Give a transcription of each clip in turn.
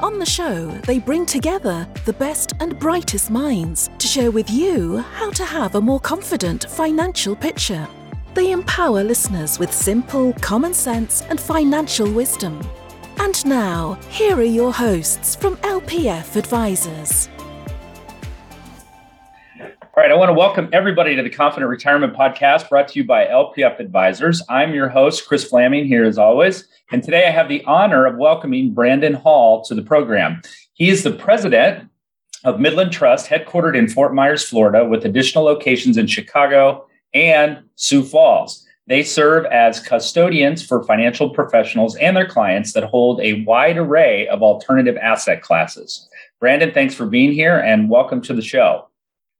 On the show, they bring together the best and brightest minds to share with you how to have a more confident financial picture. They empower listeners with simple, common sense, and financial wisdom. And now, here are your hosts from LPF Advisors. All right, I want to welcome everybody to the Confident Retirement Podcast brought to you by LPF Advisors. I'm your host, Kris Flammang, here as always. And today I have the honor of welcoming Brandon Hall to the program. He is the president of Midland Trust, headquartered in Fort Myers, Florida, with additional locations in Chicago and Sioux Falls. They serve as custodians for financial professionals and their clients that hold a wide array of alternative asset classes. Brandon, thanks for being here and welcome to the show.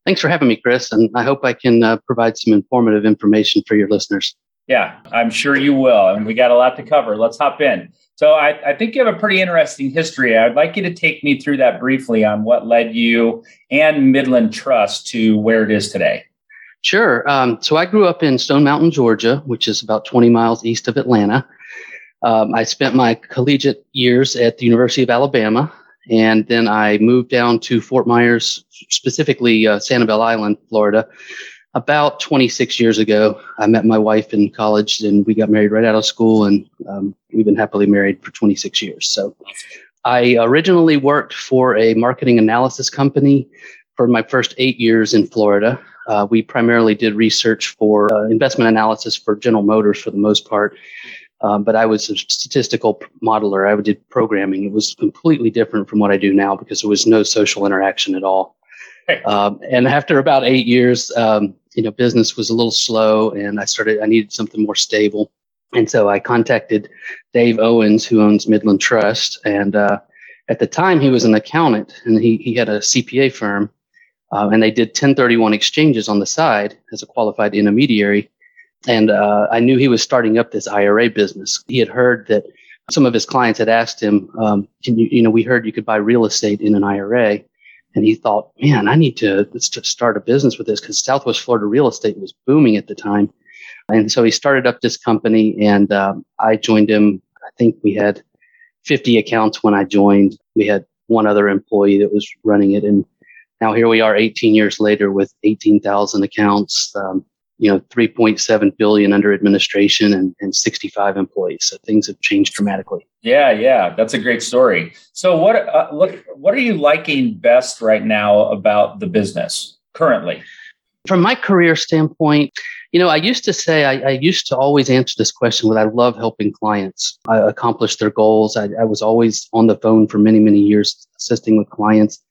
Thanks for having me, Kris. And I hope I can uh, provide some informative information for your listeners. Yeah, I'm sure you will. And we got a lot to cover. Let's hop in. So I, I, think you have a pretty interesting history. I'd like you to take me through that briefly on what led you and Midland Trust to where it is today. Sure. Um, so I grew up in Stone Mountain, Georgia, which is about 20 miles east of Atlanta. Um, I spent my collegiate years at the University of Alabama. And then I moved down to Fort Myers, specifically uh, Sanibel Island, Florida, about 26 years ago. I met my wife in college and we got married right out of school, and um, we've been happily married for 26 years. So I originally worked for a marketing analysis company for my first eight years in Florida. Uh, we primarily did research for uh, investment analysis for General Motors for the most part. Um, but I was a statistical modeler. I did programming. It was completely different from what I do now because there was no social interaction at all. Um, and after about eight years, um, you know, business was a little slow, and I started. I needed something more stable, and so I contacted Dave Owens, who owns Midland Trust, and uh, at the time he was an accountant, and he he had a CPA firm, uh, and they did 1031 exchanges on the side as a qualified intermediary and uh, I knew he was starting up this IRA business. He had heard that some of his clients had asked him, um, "Can you, you know, we heard you could buy real estate in an IRA." And he thought, man, I need to, to start a business with this because Southwest Florida real estate was booming at the time. And so he started up this company, and um, I joined him. I think we had 50 accounts when I joined. We had one other employee that was running it, and now here we are, 18 years later, with 18,000 accounts. Um, you know 3.7 billion under administration and, and 65 employees. So things have changed dramatically. Yeah yeah that's a great story. So what uh, what what are you liking best right now about the business currently? From my career standpoint you know i used to say i, I used to always answer this question with i love helping clients. I accomplish their goals. I, I was always on the phone for many many years assisting with clients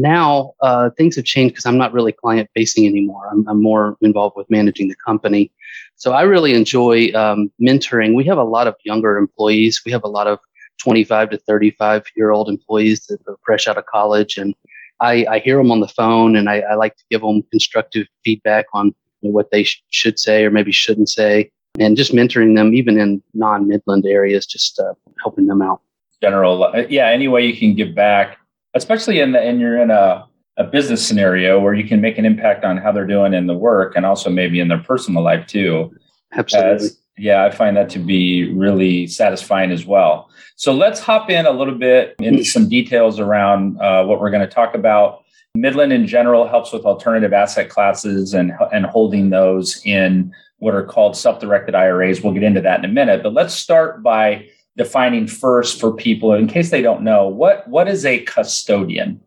now uh, things have changed because I'm not really client facing anymore. I'm, I'm, more involved with managing the company. So I really enjoy um, mentoring. We have a lot of younger employees. We have a lot of 25 to 35 year old employees that are fresh out of college. And I, I hear them on the phone and I, I, like to give them constructive feedback on what they sh- should say or maybe shouldn't say. And just mentoring them, even in non Midland areas, just uh, helping them out. General, uh, yeah, any way you can give back especially in the and you're in a, a business scenario where you can make an impact on how they're doing in the work and also maybe in their personal life too. Absolutely. As, yeah, I find that to be really satisfying as well. So let's hop in a little bit into some details around uh, what we're going to talk about. Midland in general helps with alternative asset classes and, and holding those in what are called self-directed IRAs. We'll get into that in a minute, but let's start by defining first for people. In case they don't know what what is a custodian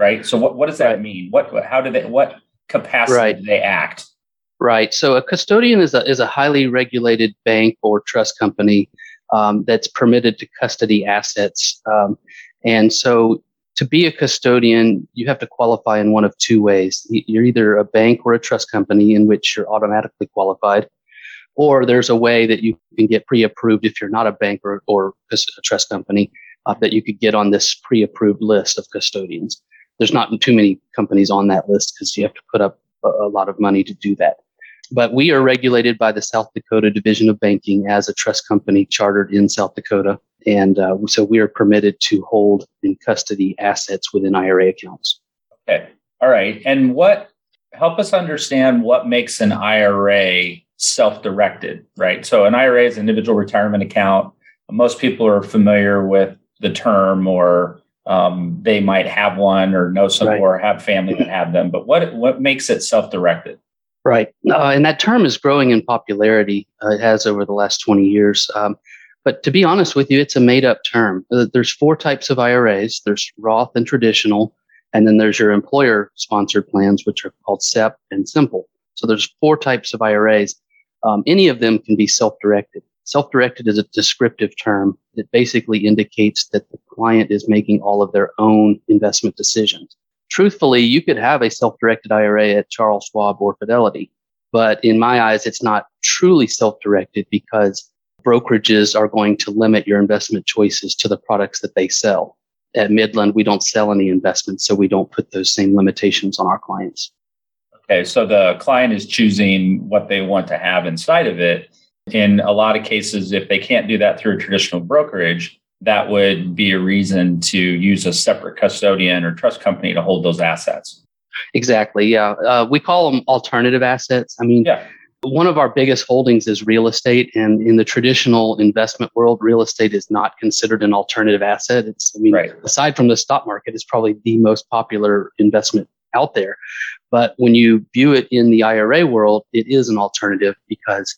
right? So what, what does that mean? What how do they what capacity right. do they act? Right. So a custodian is a is a highly regulated bank or trust company um, that's permitted to custody assets. Um, and so to be a custodian you have to qualify in one of two ways. You're either a bank or a trust company in which you're automatically qualified or there's a way that you can get pre-approved if you're not a bank or, or a trust company uh, that you could get on this pre-approved list of custodians. There's not too many companies on that list because you have to put up a, a lot of money to do that. But we are regulated by the South Dakota Division of Banking as a trust company chartered in South Dakota. And uh, so we are permitted to hold in custody assets within IRA accounts. Okay. All right. And what, help us understand what makes an IRA self directed, right? So an IRA is an individual retirement account. Most people are familiar with the term or um, they might have one or know some right. or have family that have them. But what, what makes it self directed? Right. Uh, and that term is growing in popularity. Uh, it has over the last 20 years. Um, but to be honest with you, it's a made up term. Uh, there's four types of IRAs there's Roth and traditional, and then there's your employer sponsored plans, which are called SEP and simple. So there's four types of IRAs. Um, any of them can be self directed. Self directed is a descriptive term that basically indicates that the client is making all of their own investment decisions truthfully, you could have a self-directed IRA at Charles Schwab or Fidelity. But in my eyes, it's not truly self-directed because brokerages are going to limit your investment choices to the products that they sell. At Midland, we don't sell any investments, so we don't put those same limitations on our clients. Okay, so the client is choosing what they want to have inside of it. In a lot of cases, if they can't do that through a traditional brokerage, that would be a reason to use a separate custodian or trust company to hold those assets. Exactly. Yeah. Uh, we call them alternative assets. I mean, yeah. one of our biggest holdings is real estate. And in the traditional investment world, real estate is not considered an alternative asset. It's, I mean, right. aside from the stock market, it's probably the most popular investment out there. But when you view it in the IRA world, it is an alternative because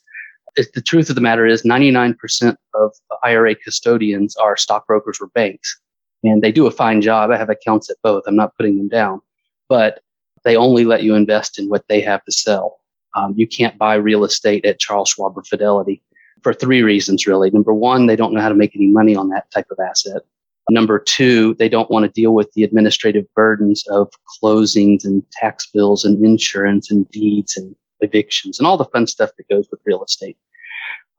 the truth of the matter is 99% of IRA custodians are stockbrokers or banks. And they do a fine job. I have accounts at both. I'm not putting them down, but they only let you invest in what they have to sell. Um, you can't buy real estate at Charles Schwab or Fidelity for three reasons, really. Number one, they don't know how to make any money on that type of asset. Number two, they don't want to deal with the administrative burdens of closings and tax bills and insurance and deeds and evictions and all the fun stuff that goes with real estate.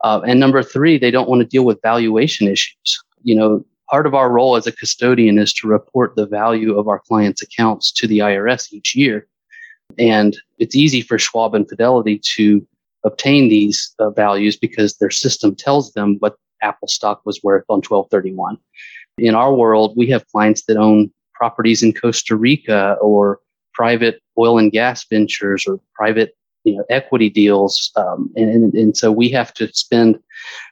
Uh, and number three, they don't want to deal with valuation issues. You know, part of our role as a custodian is to report the value of our clients' accounts to the IRS each year. And it's easy for Schwab and Fidelity to obtain these uh, values because their system tells them what Apple stock was worth on 1231. In our world, we have clients that own properties in Costa Rica or private oil and gas ventures or private you know equity deals, um, and and so we have to spend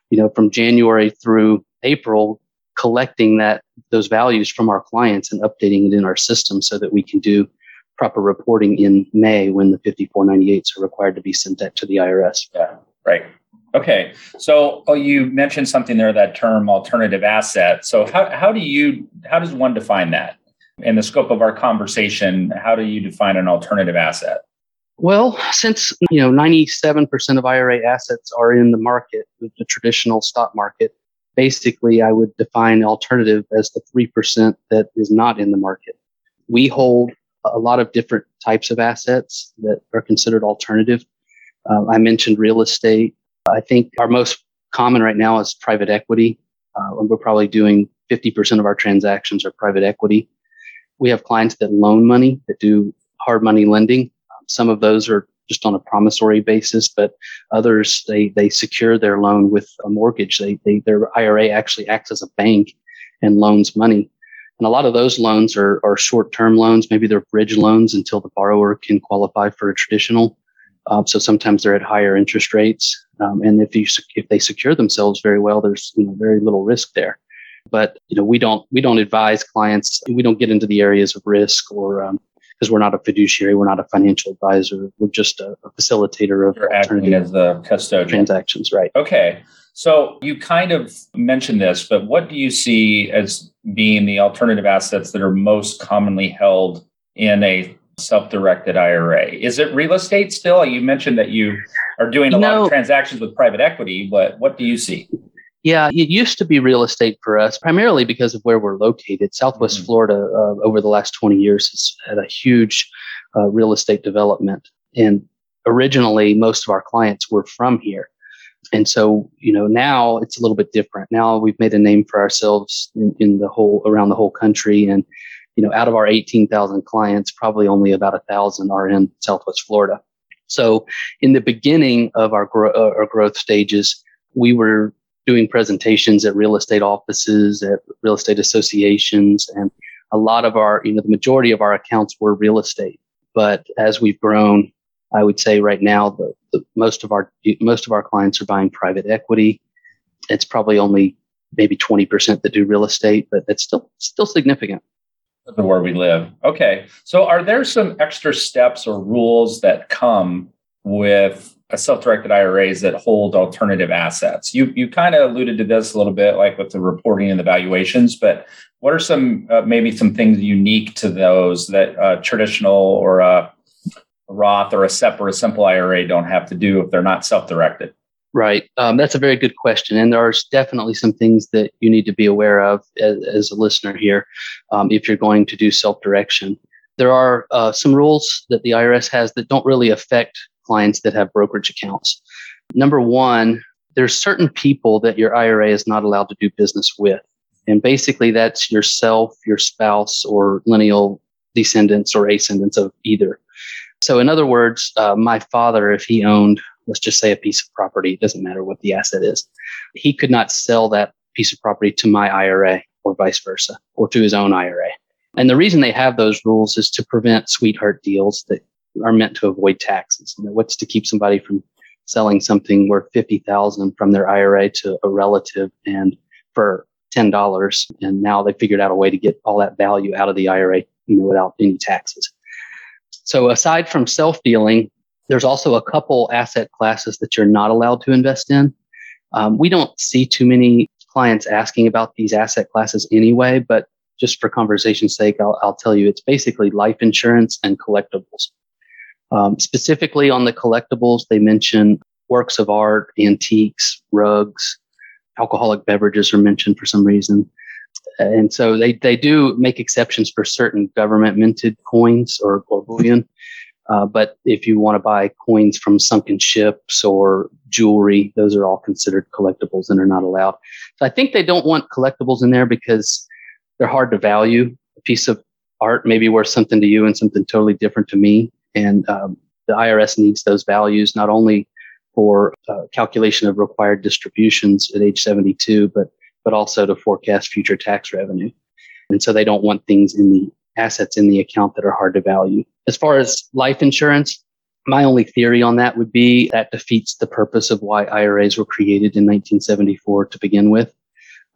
you know from January through April collecting that those values from our clients and updating it in our system so that we can do proper reporting in May when the 5498s are required to be sent out to the IRS. Yeah, right. Okay. So oh, you mentioned something there, that term alternative asset. So how, how do you, how does one define that? In the scope of our conversation, how do you define an alternative asset? Well, since you know 97% of IRA assets are in the market, the traditional stock market, basically I would define alternative as the 3% that is not in the market. We hold a lot of different types of assets that are considered alternative. Uh, I mentioned real estate. I think our most common right now is private equity. Uh, we're probably doing 50% of our transactions are private equity. We have clients that loan money, that do hard money lending. Some of those are just on a promissory basis, but others they they secure their loan with a mortgage. They, they their IRA actually acts as a bank and loans money. And a lot of those loans are, are short term loans. Maybe they're bridge loans until the borrower can qualify for a traditional. Um, so sometimes they're at higher interest rates. Um, and if you if they secure themselves very well, there's you know, very little risk there. But you know we don't we don't advise clients. We don't get into the areas of risk or um, because we're not a fiduciary, we're not a financial advisor, we're just a, a facilitator of You're acting as the custodian transactions, right? Okay. So you kind of mentioned this, but what do you see as being the alternative assets that are most commonly held in a self-directed IRA? Is it real estate still? You mentioned that you are doing a you lot know, of transactions with private equity, but what do you see? Yeah, it used to be real estate for us, primarily because of where we're located. Southwest mm-hmm. Florida, uh, over the last 20 years, has had a huge uh, real estate development. And originally, most of our clients were from here. And so, you know, now it's a little bit different. Now we've made a name for ourselves in, in the whole, around the whole country. And, you know, out of our 18,000 clients, probably only about a thousand are in Southwest Florida. So in the beginning of our, gro- uh, our growth stages, we were doing presentations at real estate offices, at real estate associations, and a lot of our, you know, the majority of our accounts were real estate. But as we've grown, I would say right now the, the most of our most of our clients are buying private equity. It's probably only maybe 20% that do real estate, but that's still still significant. Where we live. Okay. So are there some extra steps or rules that come with self-directed IRAs that hold alternative assets? You you kind of alluded to this a little bit, like with the reporting and the valuations, but what are some uh, maybe some things unique to those that uh, traditional or a Roth or a SEP or a simple IRA don't have to do if they're not self-directed? Right. Um, that's a very good question. And there are definitely some things that you need to be aware of as, as a listener here um, if you're going to do self direction. There are uh, some rules that the IRS has that don't really affect clients that have brokerage accounts. Number one, there's certain people that your IRA is not allowed to do business with. And basically, that's yourself, your spouse, or lineal descendants or ascendants of either. So, in other words, uh, my father, if he owned let's just say a piece of property, it doesn't matter what the asset is. He could not sell that piece of property to my IRA or vice versa or to his own IRA. And the reason they have those rules is to prevent sweetheart deals that are meant to avoid taxes. You know, what's to keep somebody from selling something worth 50,000 from their IRA to a relative and for $10 and now they figured out a way to get all that value out of the IRA, you know, without any taxes. So aside from self-dealing, there's also a couple asset classes that you're not allowed to invest in. Um, we don't see too many clients asking about these asset classes anyway, but just for conversation's sake, I'll, I'll tell you it's basically life insurance and collectibles. Um, specifically on the collectibles, they mention works of art, antiques, rugs, alcoholic beverages are mentioned for some reason. And so they, they do make exceptions for certain government minted coins or, or bullion. Uh, but if you want to buy coins from sunken ships or jewelry, those are all considered collectibles and are not allowed. So I think they don't want collectibles in there because they're hard to value. A piece of art may be worth something to you and something totally different to me. And um, the IRS needs those values not only for uh, calculation of required distributions at age 72, but but also to forecast future tax revenue. And so they don't want things in the assets in the account that are hard to value. As far as life insurance, my only theory on that would be that defeats the purpose of why IRAs were created in 1974 to begin with.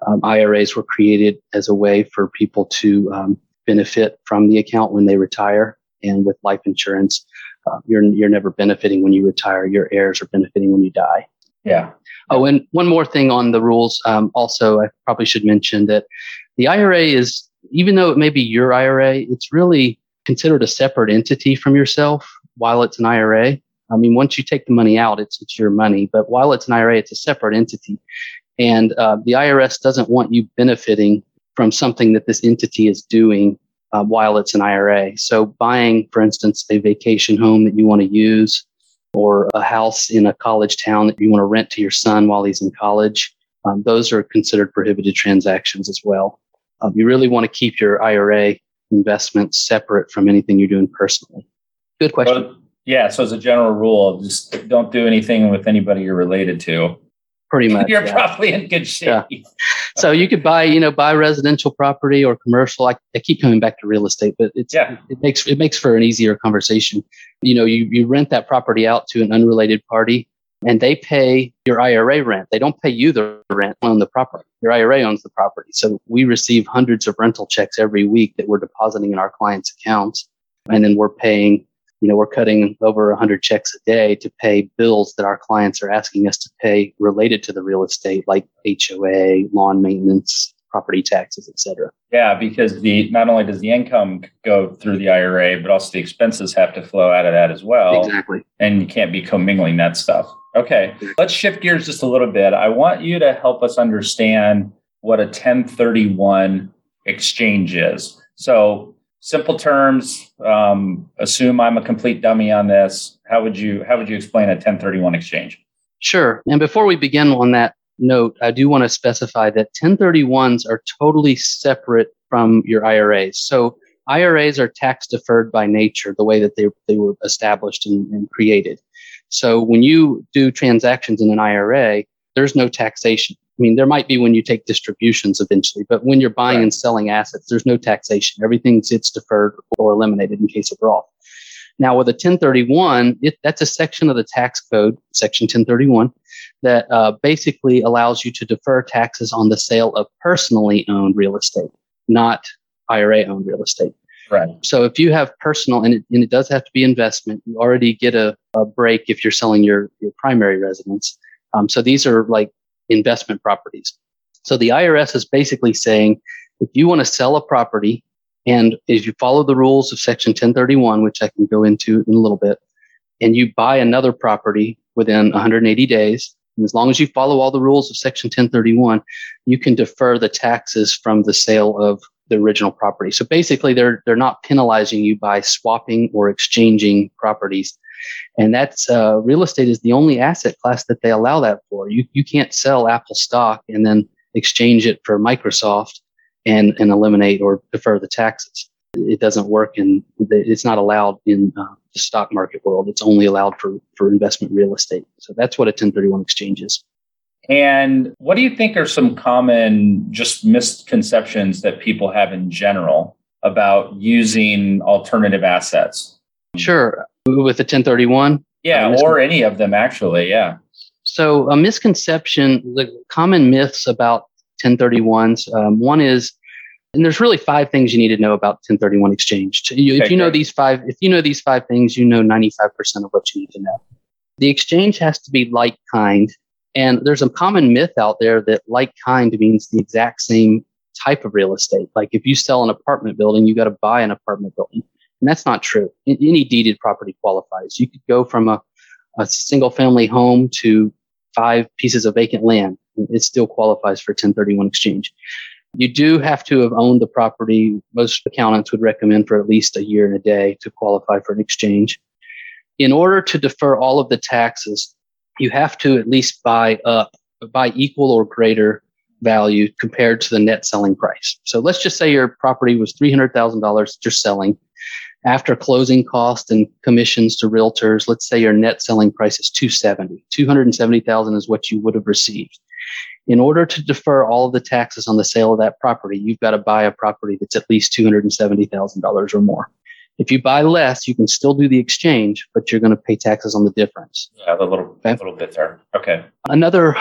Um, IRAs were created as a way for people to um, benefit from the account when they retire. And with life insurance, uh, you're you're never benefiting when you retire. Your heirs are benefiting when you die. Yeah. Oh, and one more thing on the rules. Um, also, I probably should mention that the IRA is even though it may be your IRA, it's really considered a separate entity from yourself while it's an IRA. I mean, once you take the money out, it's, it's your money, but while it's an IRA, it's a separate entity. And uh, the IRS doesn't want you benefiting from something that this entity is doing uh, while it's an IRA. So buying, for instance, a vacation home that you want to use or a house in a college town that you want to rent to your son while he's in college, um, those are considered prohibited transactions as well. Um, you really want to keep your IRA investments separate from anything you're doing personally. Good question. Well, yeah. So as a general rule, just don't do anything with anybody you're related to. Pretty much. you're yeah. probably in good shape. Yeah. So you could buy, you know, buy residential property or commercial. I, I keep coming back to real estate, but it's yeah. it makes it makes for an easier conversation. You know, you, you rent that property out to an unrelated party and they pay your IRA rent. They don't pay you the rent on the property. Your IRA owns the property. So we receive hundreds of rental checks every week that we're depositing in our clients' accounts. And then we're paying, you know, we're cutting over 100 checks a day to pay bills that our clients are asking us to pay related to the real estate, like HOA, lawn maintenance, property taxes, et cetera. Yeah, because the not only does the income go through the IRA, but also the expenses have to flow out of that as well. Exactly. And you can't be commingling that stuff. Okay, let's shift gears just a little bit. I want you to help us understand what a 1031 exchange is. So, simple terms. Um, assume I'm a complete dummy on this. How would you How would you explain a 1031 exchange? Sure. And before we begin on that note, I do want to specify that 1031s are totally separate from your IRAs. So IRAs are tax deferred by nature, the way that they, they were established and, and created. So when you do transactions in an IRA, there's no taxation. I mean, there might be when you take distributions eventually, but when you're buying right. and selling assets, there's no taxation. Everything gets deferred or eliminated in case of Roth. Now, with a 1031, it, that's a section of the tax code, section 1031, that uh, basically allows you to defer taxes on the sale of personally owned real estate, not IRA owned real estate. Right. So if you have personal, and it, and it does have to be investment, you already get a, a break if you're selling your, your primary residence. Um, so these are like investment properties. So the IRS is basically saying if you want to sell a property and if you follow the rules of Section 1031, which I can go into in a little bit, and you buy another property within 180 days, and as long as you follow all the rules of Section 1031, you can defer the taxes from the sale of the original property. So basically, they're they're not penalizing you by swapping or exchanging properties, and that's uh, real estate is the only asset class that they allow that for. You you can't sell Apple stock and then exchange it for Microsoft and and eliminate or defer the taxes. It doesn't work, and it's not allowed in uh, the stock market world. It's only allowed for for investment real estate. So that's what a 1031 exchange is. And what do you think are some common just misconceptions that people have in general about using alternative assets? Sure. With the 1031? Yeah, uh, or any of them actually. Yeah. So, a misconception, the common myths about 1031s, um, one is, and there's really five things you need to know about 1031 exchange. You, okay, if you know these five, if you know these five things, you know 95% of what you need to know. The exchange has to be like kind and there's a common myth out there that like kind means the exact same type of real estate. Like if you sell an apartment building, you got to buy an apartment building. And that's not true. Any deeded property qualifies. You could go from a, a single family home to five pieces of vacant land. It still qualifies for 1031 exchange. You do have to have owned the property. Most accountants would recommend for at least a year and a day to qualify for an exchange. In order to defer all of the taxes, you have to at least buy up, buy equal or greater value compared to the net selling price. So let's just say your property was $300,000 you're selling. After closing costs and commissions to realtors, let's say your net selling price is 270. 270,000 is what you would have received. In order to defer all of the taxes on the sale of that property, you've got to buy a property that's at least $270,000 or more. If you buy less, you can still do the exchange, but you're going to pay taxes on the difference. Yeah, the little okay? little bit there. Okay. Another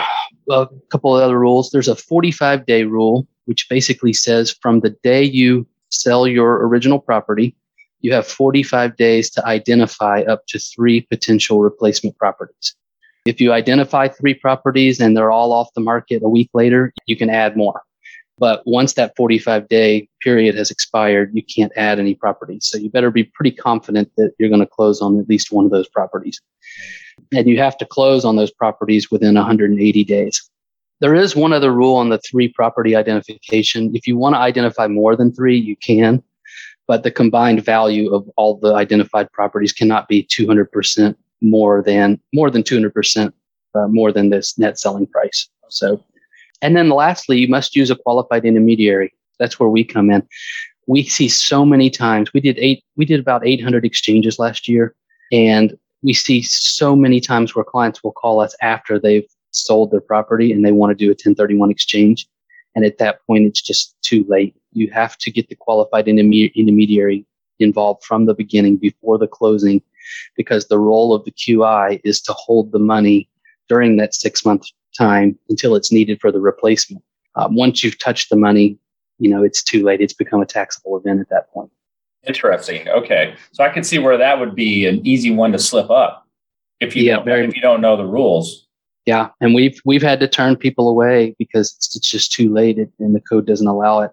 a couple of other rules. There's a 45 day rule, which basically says from the day you sell your original property, you have 45 days to identify up to three potential replacement properties. If you identify three properties and they're all off the market a week later, you can add more. But once that 45 day period has expired, you can't add any properties. So you better be pretty confident that you're going to close on at least one of those properties. And you have to close on those properties within 180 days. There is one other rule on the three property identification. If you want to identify more than three, you can, but the combined value of all the identified properties cannot be 200% more than more than 200% uh, more than this net selling price. So and then lastly, you must use a qualified intermediary. That's where we come in. We see so many times. We did eight. We did about 800 exchanges last year, and we see so many times where clients will call us after they've sold their property and they want to do a 1031 exchange. And at that point, it's just too late. You have to get the qualified intermediary involved from the beginning before the closing because the role of the QI is to hold the money during that six month time until it's needed for the replacement. Um, once you've touched the money, you know, it's too late. It's become a taxable event at that point. Interesting. Okay. So I can see where that would be an easy one to slip up if you, yeah, don't, very, if you don't know the rules. Yeah. And we've, we've had to turn people away because it's, it's just too late and the code doesn't allow it.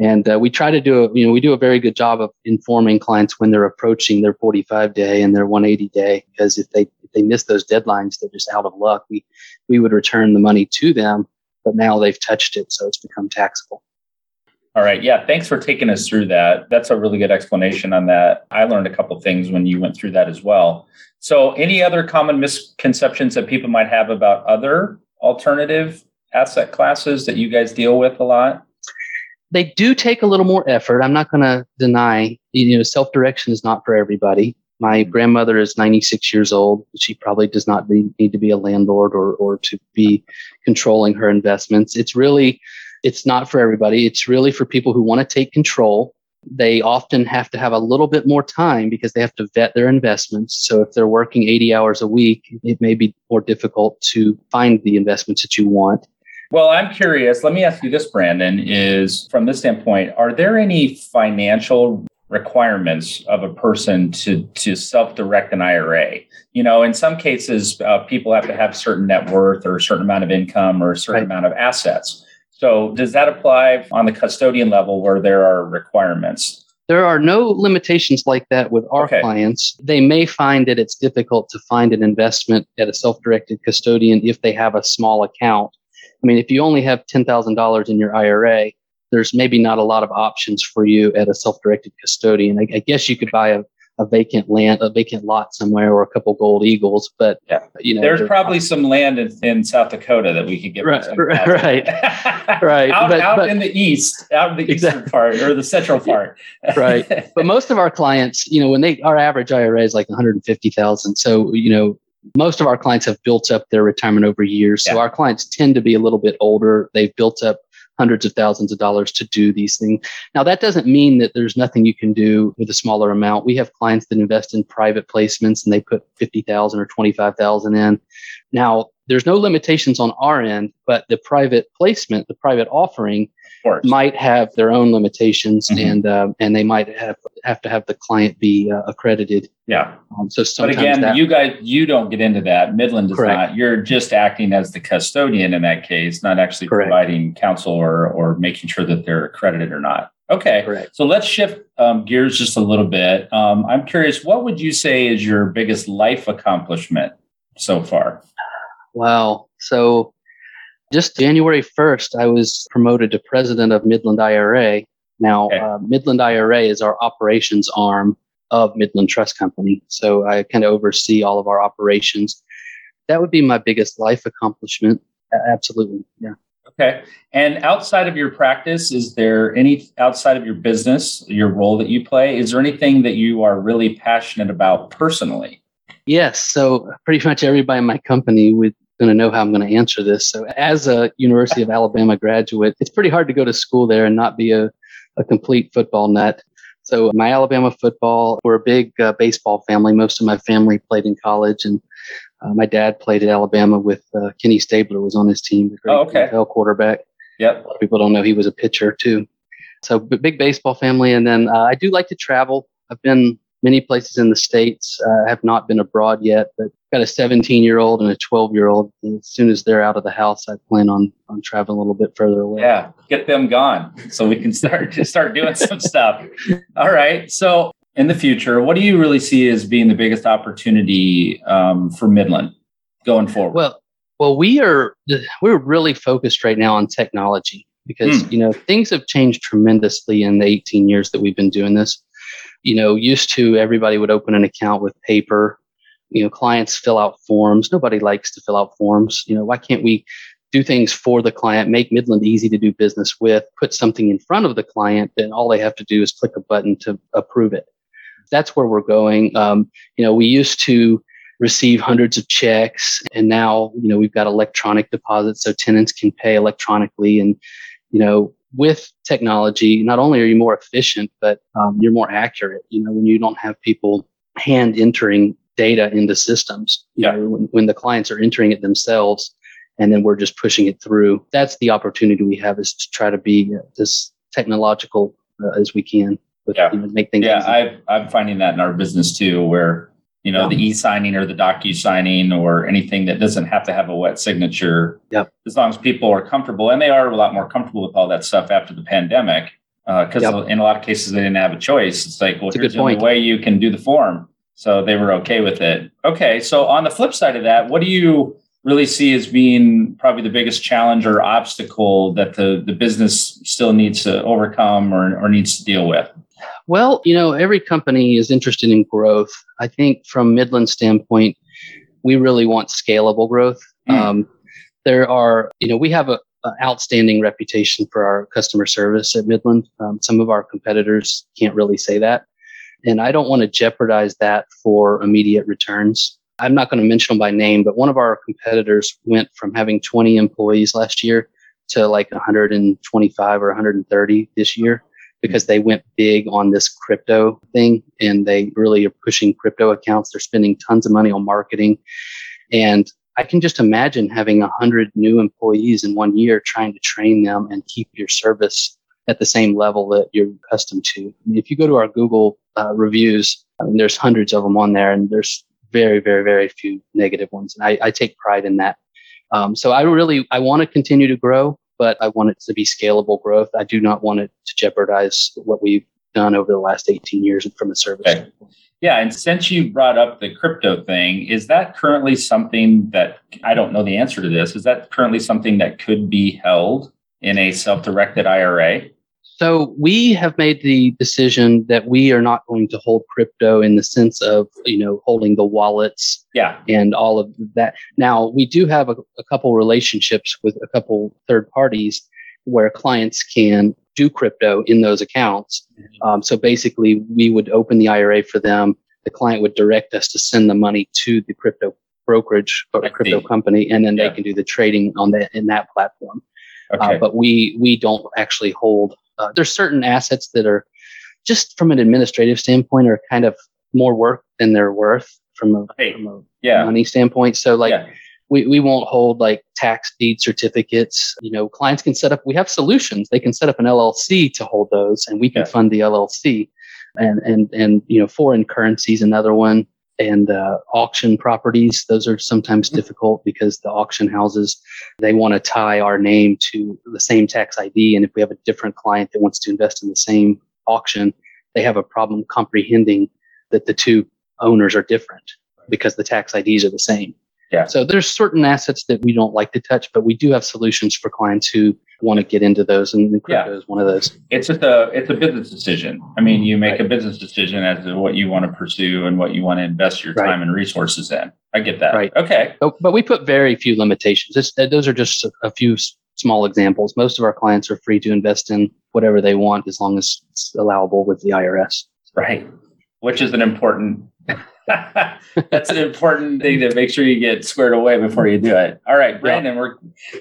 And uh, we try to do, a, you know, we do a very good job of informing clients when they're approaching their 45 day and their 180 day, because if they, if they miss those deadlines, they're just out of luck. We, we would return the money to them, but now they've touched it. So it's become taxable. All right. Yeah. Thanks for taking us through that. That's a really good explanation on that. I learned a couple things when you went through that as well. So, any other common misconceptions that people might have about other alternative asset classes that you guys deal with a lot? they do take a little more effort. I'm not going to deny, you know, self direction is not for everybody. My grandmother is 96 years old. She probably does not need to be a landlord or, or to be controlling her investments. It's really, it's not for everybody. It's really for people who want to take control. They often have to have a little bit more time because they have to vet their investments. So if they're working 80 hours a week, it may be more difficult to find the investments that you want. Well, I'm curious. Let me ask you this, Brandon, is from this standpoint, are there any financial requirements of a person to to self-direct an IRA. You know, in some cases, uh, people have to have certain net worth or a certain amount of income or a certain right. amount of assets. So, does that apply on the custodian level where there are requirements? There are no limitations like that with our okay. clients. They may find that it's difficult to find an investment at a self-directed custodian if they have a small account. I mean, if you only have $10,000 in your IRA, there's maybe not a lot of options for you at a self-directed custodian. I, I guess you could buy a, a vacant land, a vacant lot somewhere, or a couple gold eagles. But yeah. you know, there's probably some land in, in, South Dakota that we could get. Right, right, right. out, but, out but, in the east, out in the exactly. eastern part or the central part. right. But most of our clients, you know, when they our average IRA is like 150,000. So you know, most of our clients have built up their retirement over years. So yeah. our clients tend to be a little bit older. They've built up hundreds of thousands of dollars to do these things. Now, that doesn't mean that there's nothing you can do with a smaller amount. We have clients that invest in private placements and they put 50,000 or 25,000 in. Now, there's no limitations on our end, but the private placement, the private offering might have their own limitations mm-hmm. and uh, and they might have have to have the client be uh, accredited. Yeah. Um, so but again, that, you guys you don't get into that. Midland does correct. not. You're just acting as the custodian in that case, not actually correct. providing counsel or or making sure that they're accredited or not. Okay. Correct. So let's shift um, gears just a little bit. Um, I'm curious, what would you say is your biggest life accomplishment so far? Wow. So just January 1st, I was promoted to president of Midland IRA. Now, okay. uh, Midland IRA is our operations arm of Midland Trust Company. So I kind of oversee all of our operations. That would be my biggest life accomplishment. Absolutely. Yeah. Okay. And outside of your practice, is there any outside of your business, your role that you play, is there anything that you are really passionate about personally? Yes. So pretty much everybody in my company would going to know how I'm going to answer this. So, as a University of Alabama graduate, it's pretty hard to go to school there and not be a, a complete football nut. So, my Alabama football, we're a big uh, baseball family. Most of my family played in college, and uh, my dad played at Alabama with uh, Kenny Stabler was on his team, the great oh, okay. NFL quarterback. Yep. A lot of people don't know he was a pitcher too. So, big baseball family, and then uh, I do like to travel. I've been many places in the states. Uh, have not been abroad yet, but got a 17 year old and a 12 year old. And As soon as they're out of the house, I plan on on traveling a little bit further away. Yeah, get them gone so we can start to start doing some stuff. All right. So in the future, what do you really see as being the biggest opportunity um, for Midland going forward? Well, well, we are we're really focused right now on technology because mm. you know things have changed tremendously in the 18 years that we've been doing this you know, used to everybody would open an account with paper. You know, clients fill out forms. Nobody likes to fill out forms. You know, why can't we do things for the client, make Midland easy to do business with, put something in front of the client, and all they have to do is click a button to approve it. That's where we're going. Um, you know, we used to receive hundreds of checks, and now you know we've got electronic deposits, so tenants can pay electronically, and you know with technology, not only are you more efficient, but um, you're more accurate. You know, when you don't have people hand entering data into systems, yeah. Know, when, when, the clients are entering it themselves, and then we're just pushing it through. That's the opportunity we have is to try to be as technological uh, as we can. With, yeah, you know, make things. Yeah, i I'm finding that in our business too, where you know, the e-signing or the docu-signing or anything that doesn't have to have a wet signature. Yep. As long as people are comfortable, and they are a lot more comfortable with all that stuff after the pandemic, because uh, yep. in a lot of cases they didn't have a choice. It's like, well, That's here's the only way you can do the form, so they were okay with it. Okay, so on the flip side of that, what do you really see as being probably the biggest challenge or obstacle that the the business still needs to overcome or, or needs to deal with? Well, you know, every company is interested in growth. I think from Midland standpoint, we really want scalable growth. Mm. Um, there are, you know, we have a an outstanding reputation for our customer service at Midland. Um, some of our competitors can't really say that. And I don't want to jeopardize that for immediate returns. I'm not going to mention them by name, but one of our competitors went from having 20 employees last year to like 125 or 130 this year because they went big on this crypto thing and they really are pushing crypto accounts. They're spending tons of money on marketing. And I can just imagine having a 100 new employees in one year trying to train them and keep your service at the same level that you're accustomed to. if you go to our Google uh, reviews, I mean, there's hundreds of them on there, and there's very, very, very few negative ones. And I, I take pride in that. Um, so I really I want to continue to grow, but I want it to be scalable growth. I do not want it to jeopardize what we've done over the last 18 years from a service okay. Yeah, and since you brought up the crypto thing, is that currently something that I don't know the answer to this? Is that currently something that could be held in a self-directed IRA? So we have made the decision that we are not going to hold crypto in the sense of, you know, holding the wallets yeah. and all of that. Now we do have a, a couple relationships with a couple third parties where clients can do crypto in those accounts. Mm-hmm. Um, so basically we would open the IRA for them. The client would direct us to send the money to the crypto brokerage or crypto company, and then yeah. they can do the trading on that in that platform. Uh, okay. Uh, but we we don't actually hold uh, there's certain assets that are just from an administrative standpoint are kind of more work than they're worth from a, hey, from a yeah. money standpoint. So like yeah. we, we won't hold like tax deed certificates. You know, clients can set up, we have solutions. They can set up an LLC to hold those and we can yeah. fund the LLC and, and, and, you know, foreign currencies, another one and uh, auction properties. Those are sometimes mm-hmm. difficult because the auction houses they want to tie our name to the same tax ID, and if we have a different client that wants to invest in the same auction, they have a problem comprehending that the two owners are different because the tax IDs are the same. Yeah. So there's certain assets that we don't like to touch, but we do have solutions for clients who want to get into those, and crypto yeah. is one of those. It's just a it's a business decision. I mean, you make right. a business decision as to what you want to pursue and what you want to invest your right. time and resources in. I get that. Right. Okay. But, but we put very few limitations. It's, uh, those are just a, a few small examples. Most of our clients are free to invest in whatever they want as long as it's allowable with the IRS. Right. Which is an important That's an important thing to make sure you get squared away before you do it. All right, Brandon, yeah. we're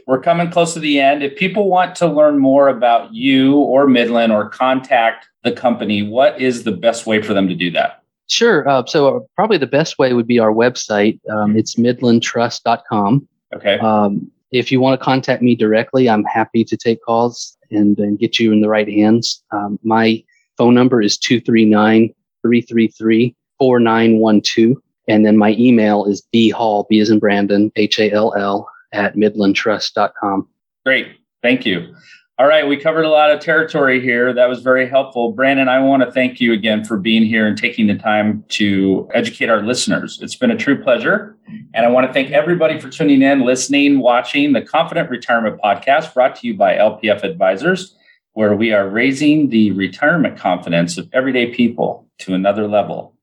we're coming close to the end. If people want to learn more about you or Midland or contact the company, what is the best way for them to do that? Sure. Uh, so uh, probably the best way would be our website. Um, it's midlandtrust.com. Okay. Um, if you want to contact me directly, I'm happy to take calls and, and get you in the right hands. Um, my phone number is 239 333 4912. And then my email is bhall, B as in Brandon, H A L L, at midlandtrust.com. Great. Thank you. All right. We covered a lot of territory here. That was very helpful. Brandon, I want to thank you again for being here and taking the time to educate our listeners. It's been a true pleasure. And I want to thank everybody for tuning in, listening, watching the Confident Retirement Podcast brought to you by LPF Advisors, where we are raising the retirement confidence of everyday people to another level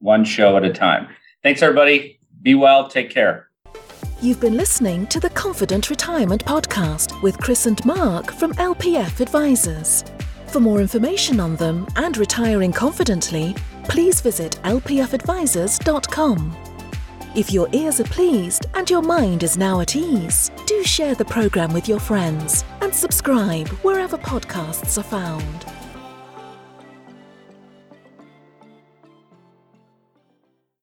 one show at a time. Thanks, everybody. Be well. Take care. You've been listening to the Confident Retirement Podcast with Kris and Mark from LPF Advisors. For more information on them and retiring confidently, please visit lpfadvisors.com. If your ears are pleased and your mind is now at ease, do share the program with your friends and subscribe wherever podcasts are found.